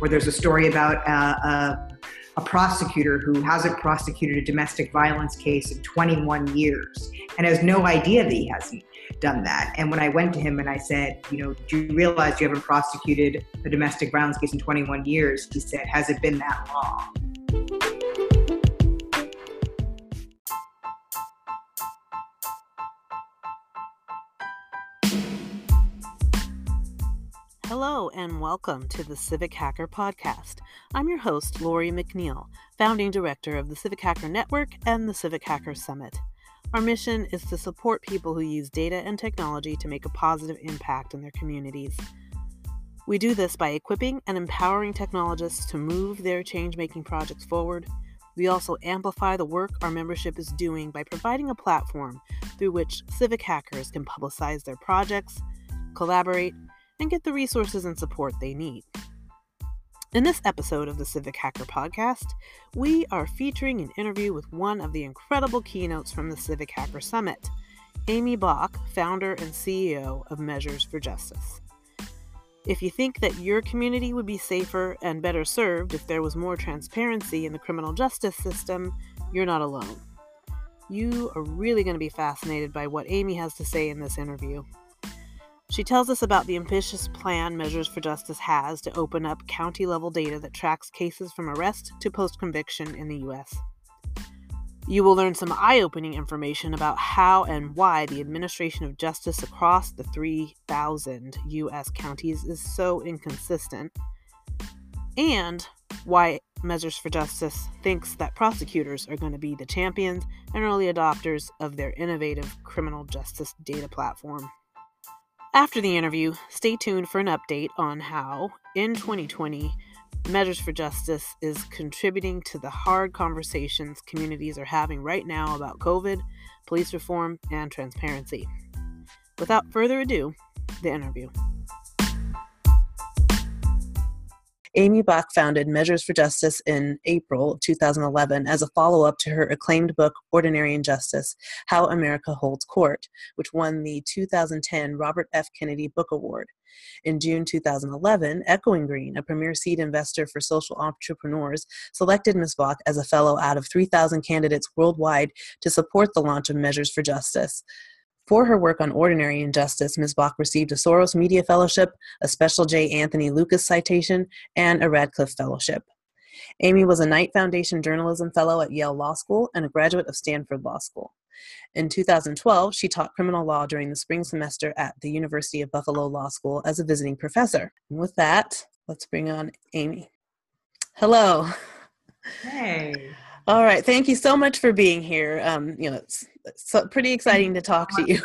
Or there's a story about uh, a, a prosecutor who hasn't prosecuted a domestic violence case in 21 years and has no idea that he hasn't done that. And when I went to him and I said, you know, do you realize you haven't prosecuted a domestic violence case in 21 years? He said, has it been that long? Hello, and welcome to the Civic Hacker Podcast. I'm your host, Lori McNeil, founding director of the Civic Hacker Network and the Civic Hacker Summit. Our mission is to support people who use data and technology to make a positive impact in their communities. We do this by equipping and empowering technologists to move their change making projects forward. We also amplify the work our membership is doing by providing a platform through which civic hackers can publicize their projects, collaborate, and get the resources and support they need. In this episode of the Civic Hacker Podcast, we are featuring an interview with one of the incredible keynotes from the Civic Hacker Summit, Amy Bach, founder and CEO of Measures for Justice. If you think that your community would be safer and better served if there was more transparency in the criminal justice system, you're not alone. You are really going to be fascinated by what Amy has to say in this interview. She tells us about the ambitious plan Measures for Justice has to open up county level data that tracks cases from arrest to post conviction in the U.S. You will learn some eye opening information about how and why the administration of justice across the 3,000 U.S. counties is so inconsistent, and why Measures for Justice thinks that prosecutors are going to be the champions and early adopters of their innovative criminal justice data platform. After the interview, stay tuned for an update on how, in 2020, Measures for Justice is contributing to the hard conversations communities are having right now about COVID, police reform, and transparency. Without further ado, the interview. Amy Bach founded Measures for Justice in April 2011 as a follow up to her acclaimed book, Ordinary Injustice How America Holds Court, which won the 2010 Robert F. Kennedy Book Award. In June 2011, Echoing Green, a premier seed investor for social entrepreneurs, selected Ms. Bach as a fellow out of 3,000 candidates worldwide to support the launch of Measures for Justice. For her work on Ordinary Injustice, Ms. Bach received a Soros Media Fellowship, a Special J. Anthony Lukas Citation, and a Radcliffe Fellowship. Amy was a Knight Foundation Journalism Fellow at Yale Law School and a graduate of Stanford Law School. In 2012, she taught criminal law during the spring semester at the University of Buffalo Law School as a visiting professor. And with that, let's bring on Amy. Hello. Hey. All right. Thank you so much for being here. Um, you know, it's, it's pretty exciting to talk to you.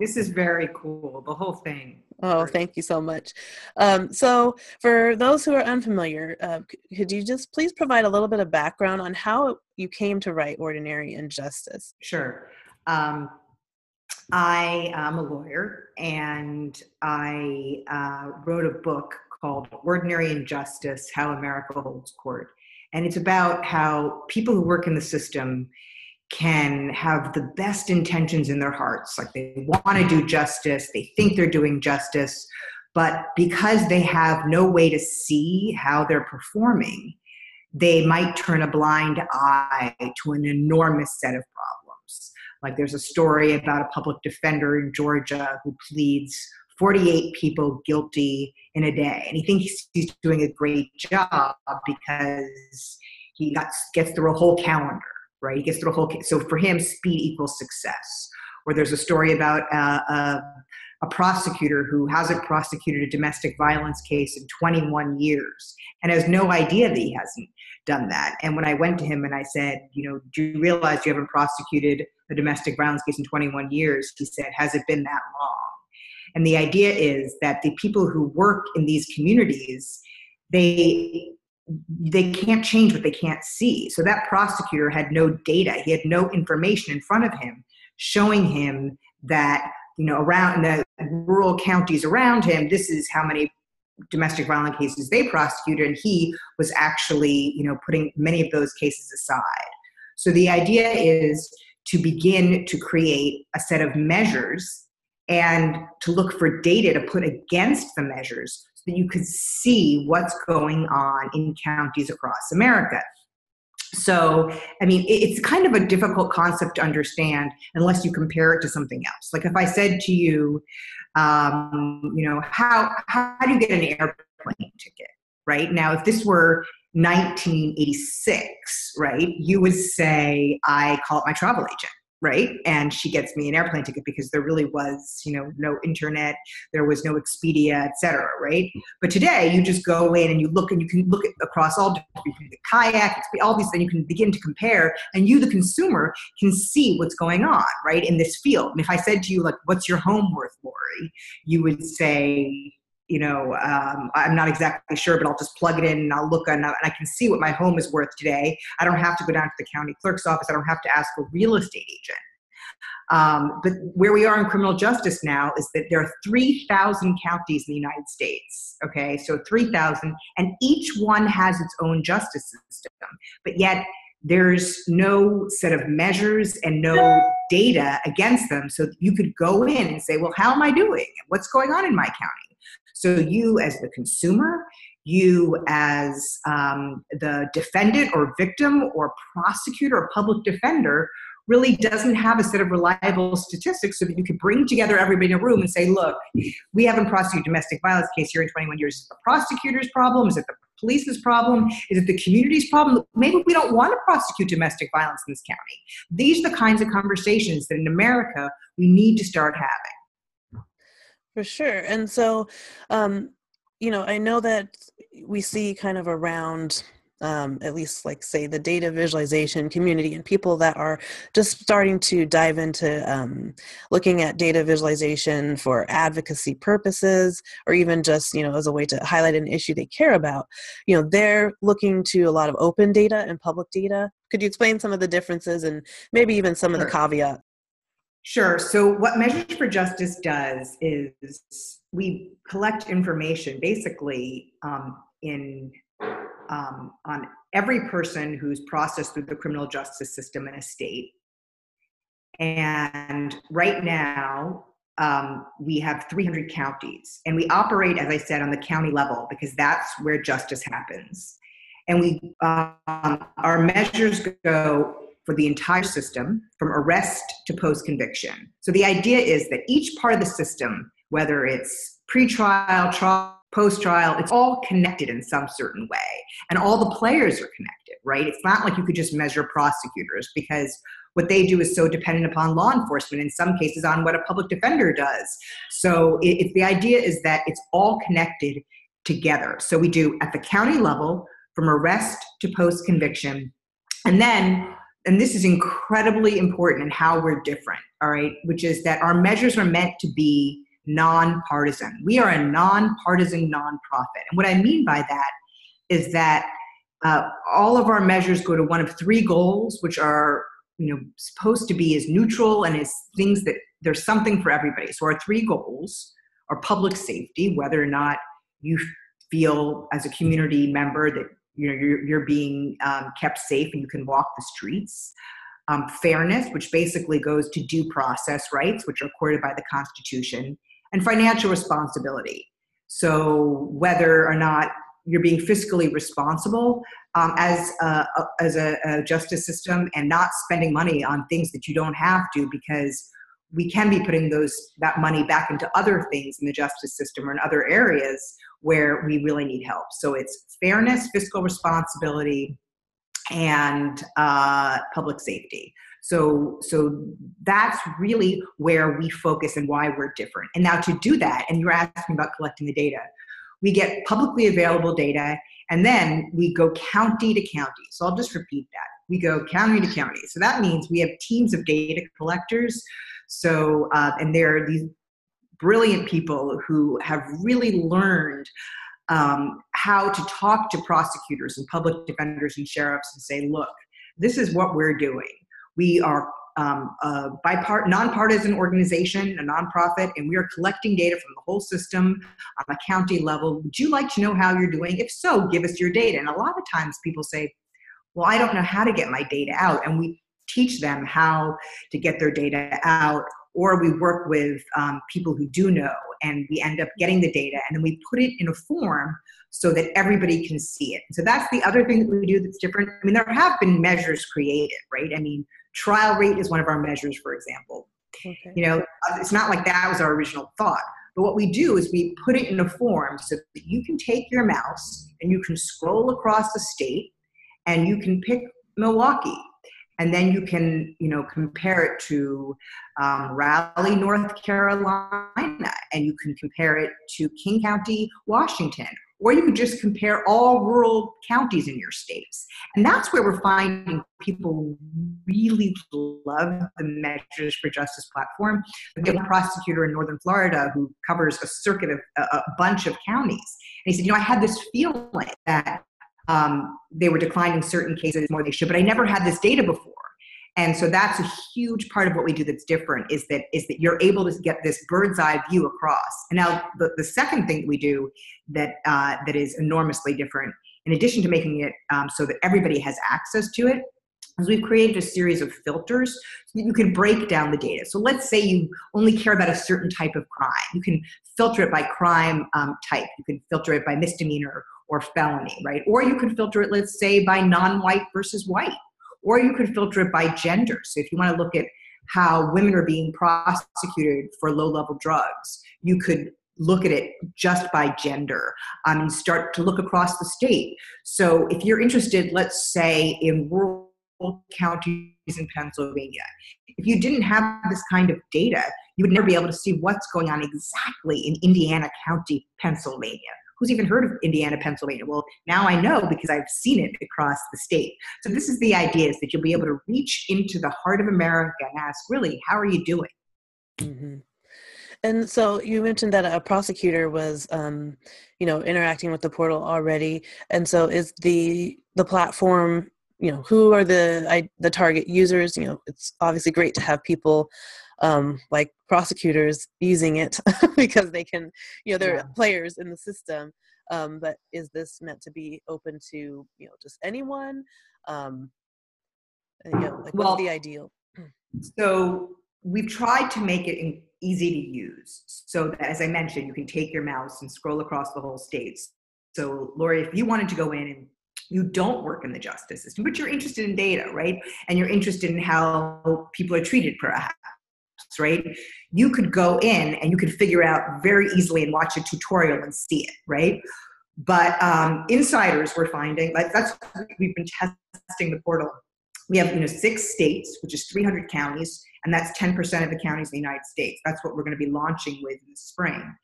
This is very cool. The whole thing. Oh, thank you so much. Um, so, for those who are unfamiliar, uh, could you just please provide a little bit of background on how you came to write Ordinary Injustice? Sure. Um, I am a lawyer and I uh, wrote a book called Ordinary Injustice How America Holds Court. And it's about how people who work in the system can have the best intentions in their hearts. Like they want to do justice, they think they're doing justice, but because they have no way to see how they're performing, they might turn a blind eye to an enormous set of problems. Like there's a story about a public defender in Georgia who pleads 48 people guilty in a day. And he thinks he's doing a great job because he got, gets through a whole calendar, right? He gets through a whole, so for him, speed equals success. Or there's a story about uh, a, a prosecutor who hasn't prosecuted a domestic violence case in 21 years and has no idea that he hasn't done that. And when I went to him and I said, you know, do you realize you haven't prosecuted a domestic violence case in 21 years? He said, has it been that long? And the idea is that the people who work in these communities, they they can't change what they can't see. So that prosecutor had no data. He had no information in front of him showing him that, you know, around the rural counties around him, this is how many domestic violence cases they prosecuted and he was actually, you know, putting many of those cases aside. So the idea is to begin to create a set of measures and to look for data to put against the measures so that you could see what's going on in counties across America. So, I mean, it's kind of a difficult concept to understand unless you compare it to something else. Like if I said to you, um, you know, how how do you get an airplane ticket? Right now, if this were 1986, right, you would say I call up my travel agent right? And she gets me an airplane ticket because there really was you know no internet there was no expedia etc right? Mm. But today you just go in and you look and you can look at across all different kayak all these things you can begin to compare and you the consumer can see what's going on right in this field. And if i said to you like what's your home worth lori? you would say you know, um, I'm not exactly sure, but I'll just plug it in and I'll look and I can see what my home is worth today. I don't have to go down to the county clerk's office. I don't have to ask a real estate agent. Um, but where we are in criminal justice now is that there are 3,000 counties in the United States. Okay, so 3,000, and each one has its own justice system. But yet, there's no set of measures and no data against them. So you could go in and say, well, how am I doing? What's going on in my county? So you, as the consumer, you as um, the defendant or victim or prosecutor or public defender really doesn't have a set of reliable statistics so that you can bring together everybody in a room and say, look, we haven't prosecuted domestic violence case here in 21 years. Is it the prosecutor's problem? Is it the police's problem? Is it the community's problem? Maybe we don't want to prosecute domestic violence in this county. These are the kinds of conversations that in America we need to start having. For sure. And so, um, you know, I know that we see kind of around um, at least like say the data visualization community and people that are just starting to dive into um, looking at data visualization for advocacy purposes or even just you know as a way to highlight an issue they care about you know they're looking to a lot of open data and public data could you explain some of the differences and maybe even some of the caveats Sure. So, what Measures for Justice does is we collect information basically um, in um, on every person who's processed through the criminal justice system in a state. And right now, um, we have 300 counties, and we operate, as I said, on the county level because that's where justice happens. And we um, our measures go for the entire system from arrest to post conviction. So the idea is that each part of the system, whether it's pre-trial, trial, post-trial, it's all connected in some certain way. And all the players are connected, right? It's not like you could just measure prosecutors because what they do is so dependent upon law enforcement in some cases on what a public defender does so it, it, the idea is that it's all connected together so we do at the county level from arrest to post conviction and then and this is incredibly important in how we're different, all right, which is that our measures are meant to be nonpartisan. We are a nonpartisan nonprofit. And what I mean by that is that uh, all of our measures go to one of three goals, which are you know supposed to be as neutral and as things that there's something for everybody. So our three goals are public safety, whether or not you feel as a community member that you know you're, you're being um, kept safe and you can walk the streets. Um, fairness which basically goes to due process rights which are accorded by the constitution and financial responsibility. So whether or not you're being fiscally responsible um, as a, as a, a justice system and not spending money on things that you don't have to because we can be putting those that money back into other things in the justice system or in other areas where we really need help. So it's fairness, fiscal responsibility, and uh, public safety. So, so that's really where we focus and why we're different. And now to do that, and you're asking about collecting the data, we get publicly available data, and then we go county to county. So I'll just repeat that. We go county to county. So that means we have teams of data collectors. So, uh, and there are these brilliant people who have really learned um, how to talk to prosecutors and public defenders and sheriffs and say, look, this is what we're doing. We are um, a bipart- nonpartisan organization, a nonprofit, and we are collecting data from the whole system on a county level. Would you like to know how you're doing? If so, give us your data. And a lot of times people say, well, I don't know how to get my data out. And we teach them how to get their data out or we work with um, people who do know and we end up getting the data and then we put it in a form so that everybody can see it. So that's the other thing that we do that's different. I mean, there have been measures created, right? I mean, trial rate is one of our measures, for example. Okay. You know, uh, it's not like that was our original thought. But what we do is we put it in a form so that you can take your mouse and you can scroll across the state and you can pick Milwaukee. And then you can you know compare it to um, raleigh north carolina and you can compare it to king county washington or you could just compare all rural counties in your states. And that's where we're finding people really love the measures for justice platform. We have a prosecutor in northern florida who covers a circuit of a bunch of counties. And he said you know i had this feeling that um, they were declining certain cases more than they should, but I never had this data before. And so that's a huge part of what we do that's different is that is that you're able to get this bird's eye view across. And now the, the second thing that we do that uh, that is enormously different, in addition to making it um, so that everybody has access to it, is we've created a series of filters so that you can break down the data. So let's say you only care about a certain type of crime. You can filter it by crime um, type. You can filter it by misdemeanor or felony, right? Or you could filter it, let's say, by non-white versus white. Or you could filter it by gender. So if you want to look at how women are being prosecuted for low-level drugs, you could look at it just by gender um, and start to look across the state. So if you're interested, let's say, in rural counties in Pennsylvania, if you didn't have this kind of data, you would never be able to see what's going on exactly in Indiana County, Pennsylvania who's even heard of Indiana, Pennsylvania? Well, now I know because I've seen it across the state. So this is the idea is that you'll be able to reach into the heart of America and ask, really, how are you doing? Mm-hmm. And so you mentioned that a prosecutor was, um, you know, interacting with the portal already. And so is the the platform, you know, who are the I, the target users? You know, it's obviously great to have people um, like prosecutors using it because they can, you know, they're yeah. players in the system. Um, but is this meant to be open to, you know, just anyone? Um, you know, like well, what's the ideal? So we've tried to make it easy to use so that, as I mentioned, you can take your mouse and scroll across the whole states. So, Lori, if you wanted to go in and you don't work in the justice system, but you're interested in data, right? And you're interested in how people are treated, perhaps right? You could go in and you could figure out very easily and watch a tutorial and see it, right? But um, insiders we're finding, like that's we've been testing the portal. We have you know six states, which is 300 counties, and that's 10% of the counties in the United States. That's what we're going to be launching with in the spring.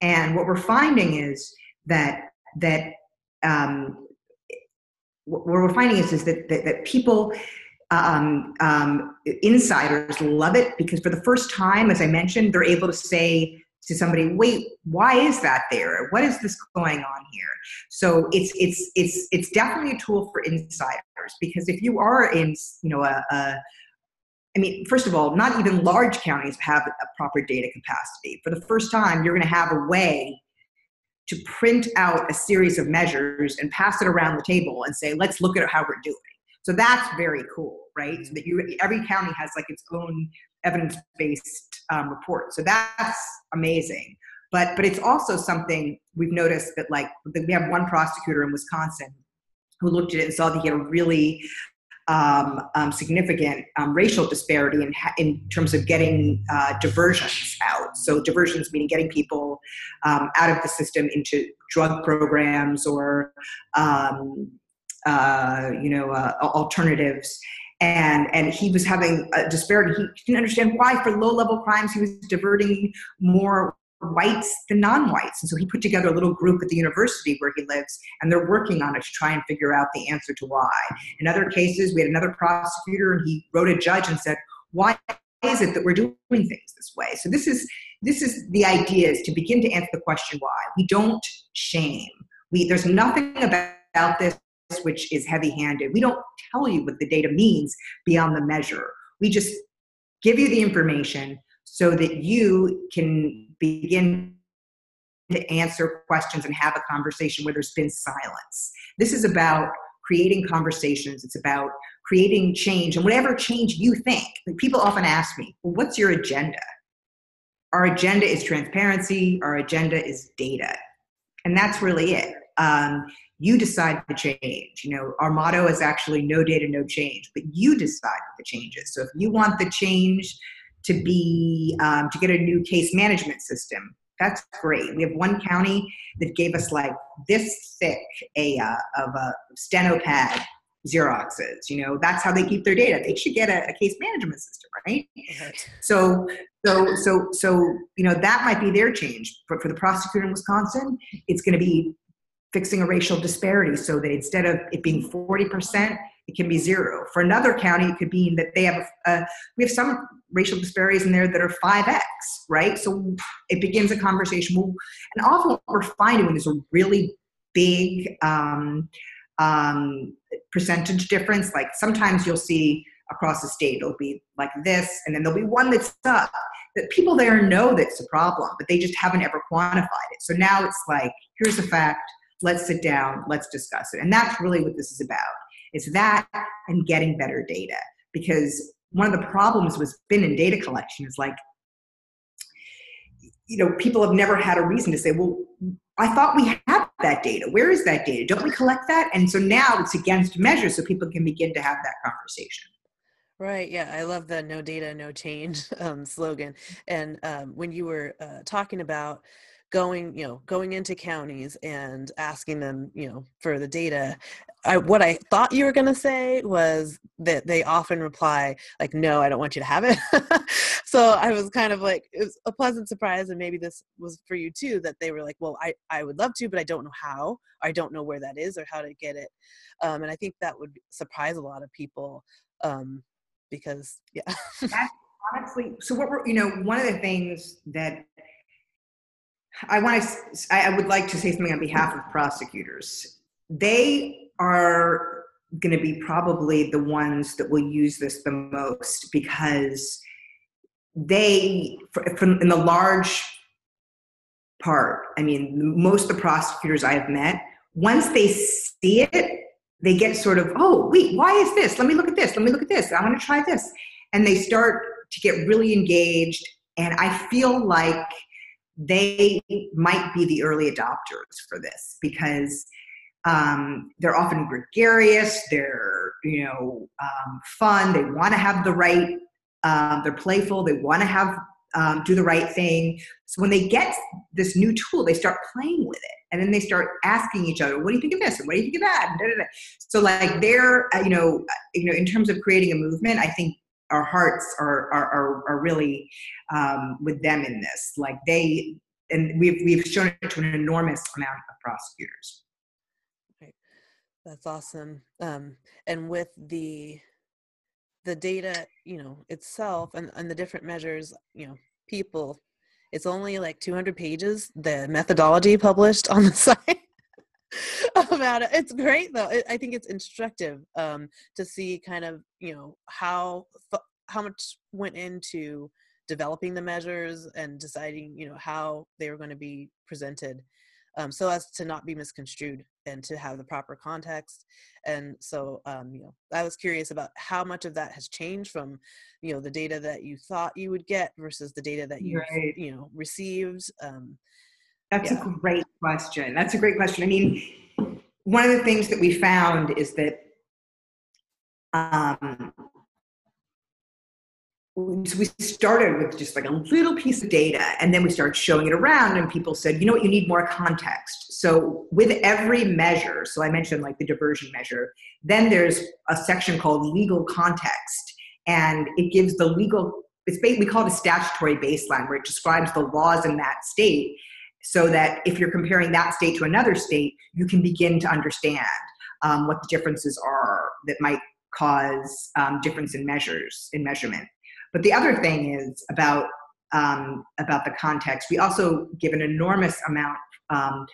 And what we're finding is that that um, what we're finding is, is that, that, that people um, um, insiders love it because for the first time, as I mentioned, they're able to say to somebody, "Wait, why is that there? What is this going on here?" So it's it's it's it's definitely a tool for insiders because if you are in you know a, a I mean, first of all, not even large counties have a proper data capacity. For the first time, you're going to have a way to print out a series of measures and pass it around the table and say, let's look at how we're doing. So that's very cool, right? So that you every county has like its own evidence-based um, report. So that's amazing. But but it's also something we've noticed that like we have one prosecutor in Wisconsin who looked at it and saw that he had a really um, um, significant um, racial disparity in, in terms of getting uh, diversions out. So, diversions meaning getting people um, out of the system into drug programs or um, uh, you know, uh, alternatives. And, and he was having a disparity. He didn't understand why, for low level crimes, he was diverting more whites than non-whites. And so he put together a little group at the university where he lives and they're working on it to try and figure out the answer to why. In other cases we had another prosecutor and he wrote a judge and said why is it that we're doing things this way? So this is this is the idea is to begin to answer the question why. We don't shame. We there's nothing about this which is heavy handed. We don't tell you what the data means beyond the measure. We just give you the information so that you can begin to answer questions and have a conversation where there's been silence. This is about creating conversations. It's about creating change and whatever change you think. People often ask me, well, what's your agenda? Our agenda is transparency, our agenda is data. And that's really it. Um, you decide the change. You know, our motto is actually no data, no change, but you decide what the change is. So if you want the change to be um, to get a new case management system, that's great. We have one county that gave us like this thick a uh, of a steno pad Xeroxes. You know, that's how they keep their data. They should get a, a case management system, right? right? So, so, so, so, you know, that might be their change. But for the prosecutor in Wisconsin, it's going to be fixing a racial disparity so that instead of it being 40%, it can be zero. For another county, it could mean that they have a, we have some racial disparities in there that are 5x, right? So it begins a conversation. And often what we're finding when there's a really big um, um, percentage difference. Like sometimes you'll see across the state, it'll be like this, and then there'll be one that's up that people there know that's a problem, but they just haven't ever quantified it. So now it's like, here's the fact, let's sit down, let's discuss it. And that's really what this is about. It's that and getting better data. Because one of the problems was been in data collection is like, you know, people have never had a reason to say, well, I thought we had that data. Where is that data? Don't we collect that? And so now it's against measure so people can begin to have that conversation. Right. Yeah. I love the no data, no change um, slogan. And um, when you were uh, talking about going you know going into counties and asking them you know for the data I, what i thought you were going to say was that they often reply like no i don't want you to have it. So i was kind of like it was a pleasant surprise and maybe this was for you too that they were like well i, I would love to but i don't know how. I don't know where that is or how to get it. Um, and i think that would surprise a lot of people um, because yeah. Honestly so what we're you know one of the things that I want to. I would like to say something on behalf of prosecutors. They are going to be probably the ones that will use this the most because they, in the large part, I mean, most of the prosecutors I have met, once they see it, they get sort of, oh, wait, why is this? Let me look at this. Let me look at this. I want to try this. And they start to get really engaged. And I feel like they might be the early adopters for this because um, they're often gregarious they're you know um, fun they want to have the right um, they're playful they want to have um, do the right thing. So when they get this new tool they start playing with it and then they start asking each other what do you think of this? And what do you think of that? Da, da, da. so like they're uh, you know uh, you know in terms of creating a movement i think our hearts are are, are, are really um, with them in this. Like they, and we've we've shown it to an enormous amount of prosecutors. Right. That's awesome. Um, and with the the data, you know, itself and, and the different measures, you know, people, it's only like 200 pages, the methodology published on the site. about it. It's great though. I think it's instructive um, to see kind of you know how how much went into developing the measures and deciding you know how they were going to be presented um, so as to not be misconstrued and to have the proper context and so um, you know i was curious about how much of that has changed from you know the data that you thought you would get versus the data that you right. you know received um, that's yeah. a great question. That's a great question. I mean one of the things that we found is that um, so we started with just like a little piece of data and then we started showing it around and people said you know what? You need more context. So with every measure so i mentioned like the diversion measure then there's a section called legal context and it gives the legal it's we call it a statutory baseline where it describes the laws in that state so that if you're comparing that state to another state you can begin to understand um, what the differences are that might cause um, difference in measures in measurement but the other thing is about um, about the context. We also give an enormous amount um,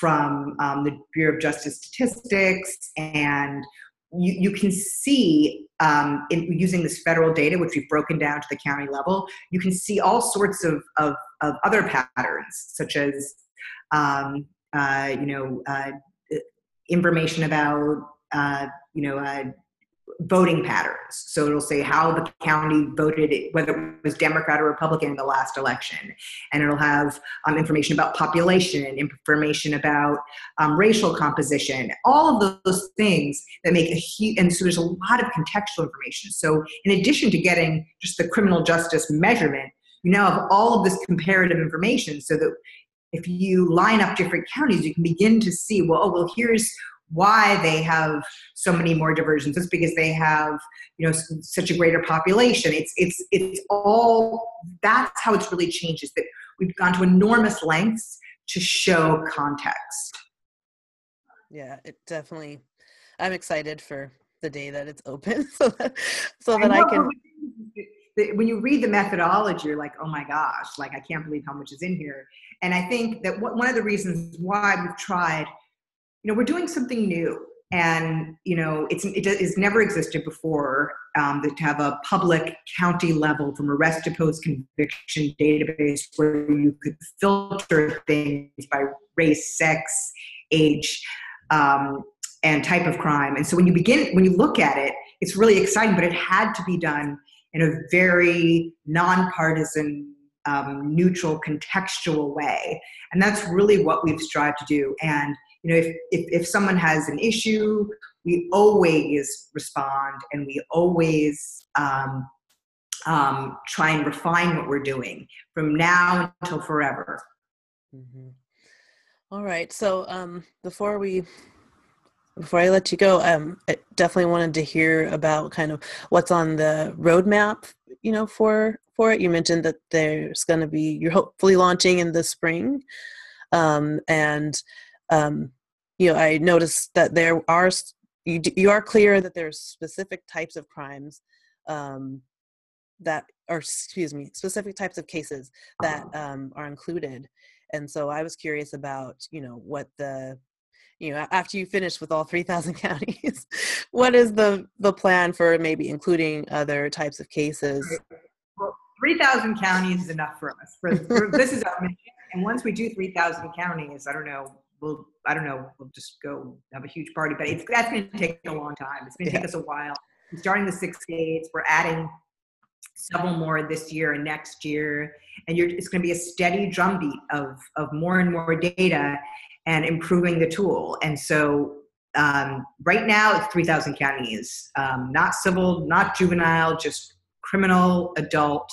from um, the Bureau of Justice Statistics, and you, you can see um, in, using this federal data, which we've broken down to the county level, you can see all sorts of, of, of other patterns, such as um, uh, you know uh, information about uh, you know uh, voting patterns. So it'll say how the county voted, whether it was Democrat or Republican in the last election. And it'll have um, information about population, information about um, racial composition, all of those things that make a huge, and so there's a lot of contextual information. So in addition to getting just the criminal justice measurement, you now have all of this comparative information so that if you line up different counties, you can begin to see, well, oh, well, here's why they have so many more diversions. It's because they have, you know, such a greater population. It's it's it's all that's how it's really changed. Is that we've gone to enormous lengths to show context. Yeah, it definitely. I'm excited for the day that it's open, so that so that I, I can. When you read the methodology, you're like, oh my gosh, like I can't believe how much is in here. And I think that one of the reasons why we've tried you know we're doing something new and you know it's it has never existed before um, to have a public county level from arrest to post conviction database where you could filter things by race sex age um, and type of crime and so when you begin when you look at it it's really exciting but it had to be done in a very nonpartisan um, neutral contextual way. And that's really what we've strived to do. And you know if, if if someone has an issue we always respond and we always um, um, try and refine what we're doing from now until forever. Mm-hmm. All right. So um, before we before I let you go, um, I definitely wanted to hear about kind of what's on the roadmap, you know, for for it. You mentioned that there's going to be you're hopefully launching in the spring, um, and um, you know, I noticed that there are you, you are clear that there's specific types of crimes um, that or excuse me specific types of cases that um, are included and so i was curious about you know what the you know after you finish with all 3000 counties what is the the plan for maybe including other types of cases well 3000 counties is enough for us for, for this is our mission and once we do 3000 counties i don't know we'll I don't know, we'll just go have a huge party. But it's that's going to take a long time. It's going to yeah. take us a while. We're starting the six states. We're adding several more this year and next year, and it's going to be a steady drumbeat of of more and more data and improving the tool. And so um, right now it's 3,000 counties, um, not civil, not juvenile, just criminal, adult,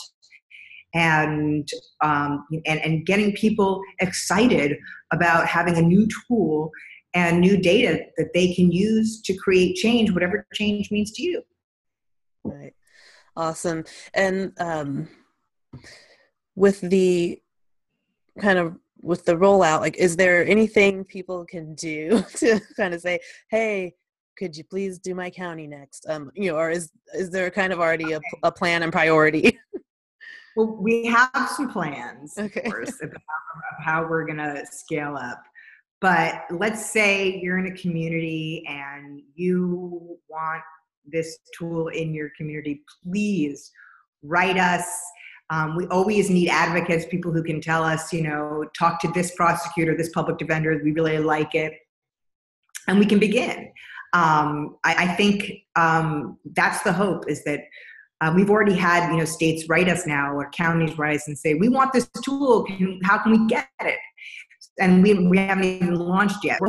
and um, and and getting people excited about having a new tool and new data that they can use to create change, whatever change means to you. Right. Awesome. And um, with the kind of with the rollout, like, is there anything people can do to kind of say, "Hey, could you please do my county next?" Um, you know, or is is there kind of already a, a plan and priority? Well, we have some plans, okay. of course, about how we're going to scale up. But let's say you're in a community and you want this tool in your community, please write us. Um, we always need advocates, people who can tell us, you know, talk to this prosecutor, this public defender, we really like it. And we can begin. Um, I, I, think um, that's the hope is that uh, we've already had you know states write us now or counties write us and say we want this tool. Can, how can we get it? And we, we haven't even launched yet.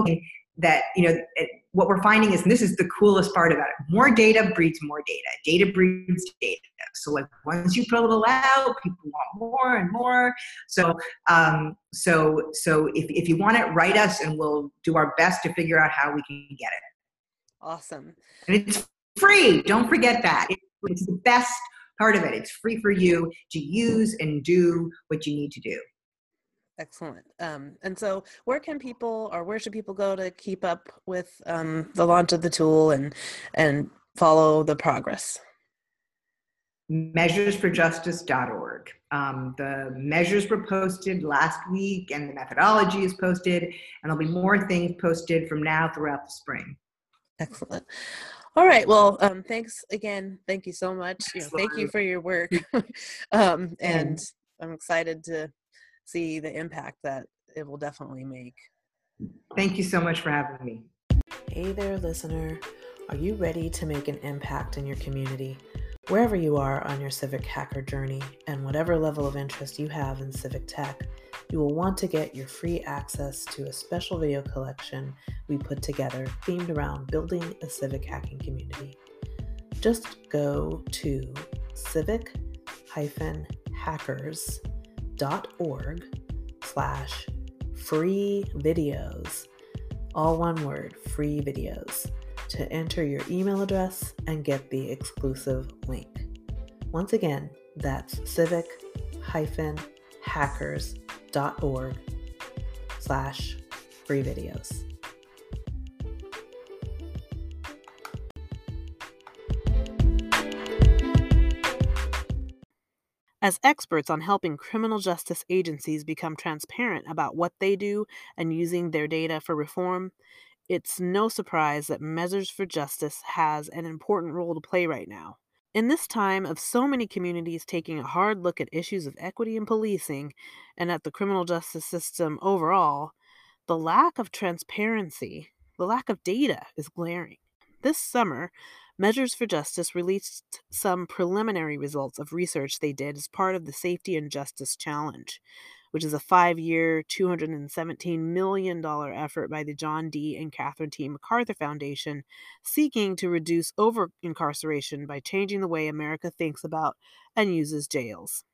That you know it, what we're finding is and this is the coolest part about it. More data breeds more data. Data breeds data. So like once you fill it out, people want more and more. So um, so so if if you want it, write us and we'll do our best to figure out how we can get it. Awesome. And it's free. Don't forget that. It's the best part of it. It's free for you to use and do what you need to do. Excellent. Um, and so, where can people, or where should people go to keep up with um, the launch of the tool and and follow the progress? Measuresforjustice.org. Um, the measures were posted last week, and the methodology is posted, and there'll be more things posted from now throughout the spring. Excellent. All right. Well, um, thanks again. Thank you so much. You know, thank you for your work. um, and I'm excited to see the impact that it will definitely make. Thank you so much for having me. Hey there, listener. Are you ready to make an impact in your community? Wherever you are on your civic hacker journey and whatever level of interest you have in civic tech, you will want to get your free access to a special video collection we put together themed around building a civic hacking community. Just go to civic-hackers.org slash free videos, all one word, free videos to enter your email address and get the exclusive link. Once again, that's civic-hackers.org slash free videos. As experts on helping criminal justice agencies become transparent about what they do and using their data for reform, it's no surprise that Measures for Justice has an important role to play right now. In this time of so many communities taking a hard look at issues of equity in policing and at the criminal justice system overall, the lack of transparency, the lack of data is glaring. This summer, Measures for Justice released some preliminary results of research they did as part of the Safety and Justice Challenge which is a five year, $217 million effort by the John D. and Catherine T. MacArthur Foundation, seeking to reduce over incarceration by changing the way America thinks about and uses jails.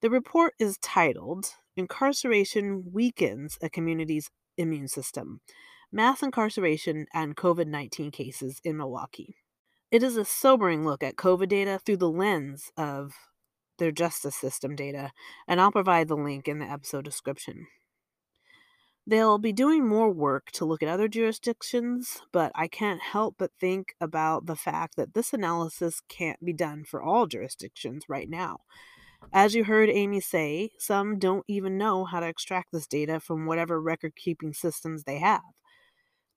The report is titled Incarceration Weakens a Community's Immune System Mass Incarceration and COVID 19 Cases in Milwaukee. It is a sobering look at COVID data through the lens of their justice system data, and I'll provide the link in the episode description. They'll be doing more work to look at other jurisdictions, but I can't help but think about the fact that this analysis can't be done for all jurisdictions right now. As you heard Amy say, some don't even know how to extract this data from whatever record keeping systems they have.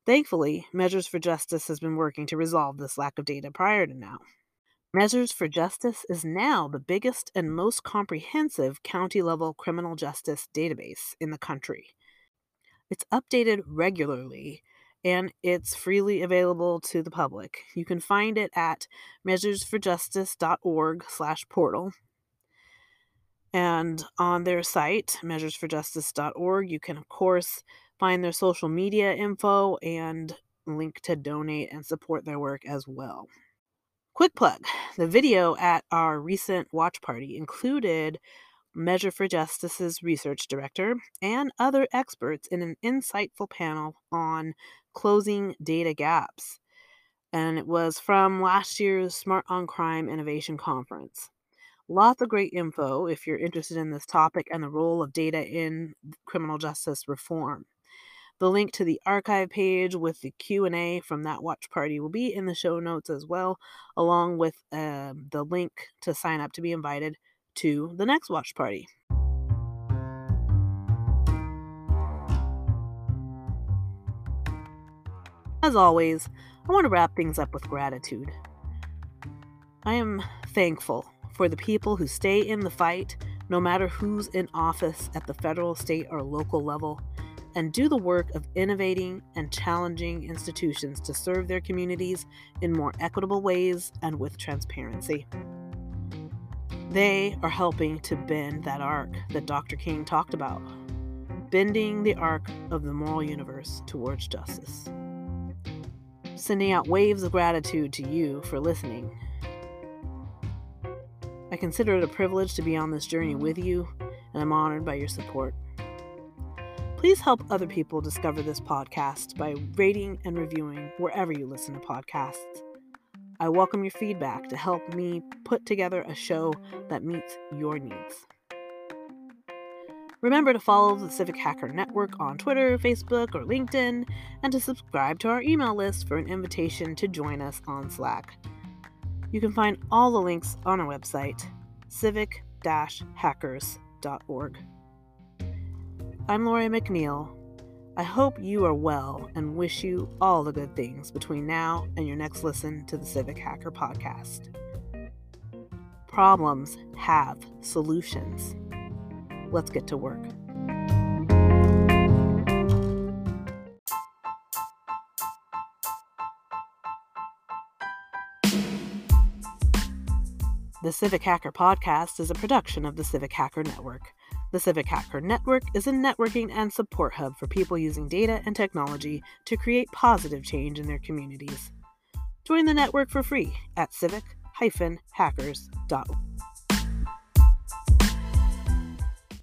Thankfully, Measures for Justice has been working to resolve this lack of data prior to now. Measures for Justice is now the biggest and most comprehensive county level criminal justice database in the country. It's updated regularly and it's freely available to the public. You can find it at measuresforjustice.org/portal. And on their site, measuresforjustice.org, you can of course find their social media info and link to donate and support their work as well. Quick plug the video at our recent watch party included Measure for Justice's research director and other experts in an insightful panel on closing data gaps. And it was from last year's Smart on Crime Innovation Conference. Lots of great info if you're interested in this topic and the role of data in criminal justice reform. The link to the archive page with the Q&A from that watch party will be in the show notes as well, along with uh, the link to sign up to be invited to the next watch party. As always, I want to wrap things up with gratitude. I am thankful for the people who stay in the fight, no matter who's in office at the federal, state, or local level and do the work of innovating and challenging institutions to serve their communities in more equitable ways and with transparency. They are helping to bend that arc that Dr. King talked about, bending the arc of the moral universe towards justice. Sending out waves of gratitude to you for listening. I consider it a privilege to be on this journey with you, and I'm honored by your support. Please help other people discover this podcast by rating and reviewing wherever you listen to podcasts. I welcome your feedback to help me put together a show that meets your needs. Remember to follow the Civic Hacker Network on Twitter, Facebook, or LinkedIn, and to subscribe to our email list for an invitation to join us on Slack. You can find all the links on our website, civic hackers.org. I'm Lori McNeil. I hope you are well and wish you all the good things between now and your next listen to the Civic Hacker Podcast. Problems have solutions. Let's get to work. The Civic Hacker Podcast is a production of the Civic Hacker Network the Civic Hacker Network is a networking and support hub for people using data and technology to create positive change in their communities. Join the network for free at civic-hackers.org.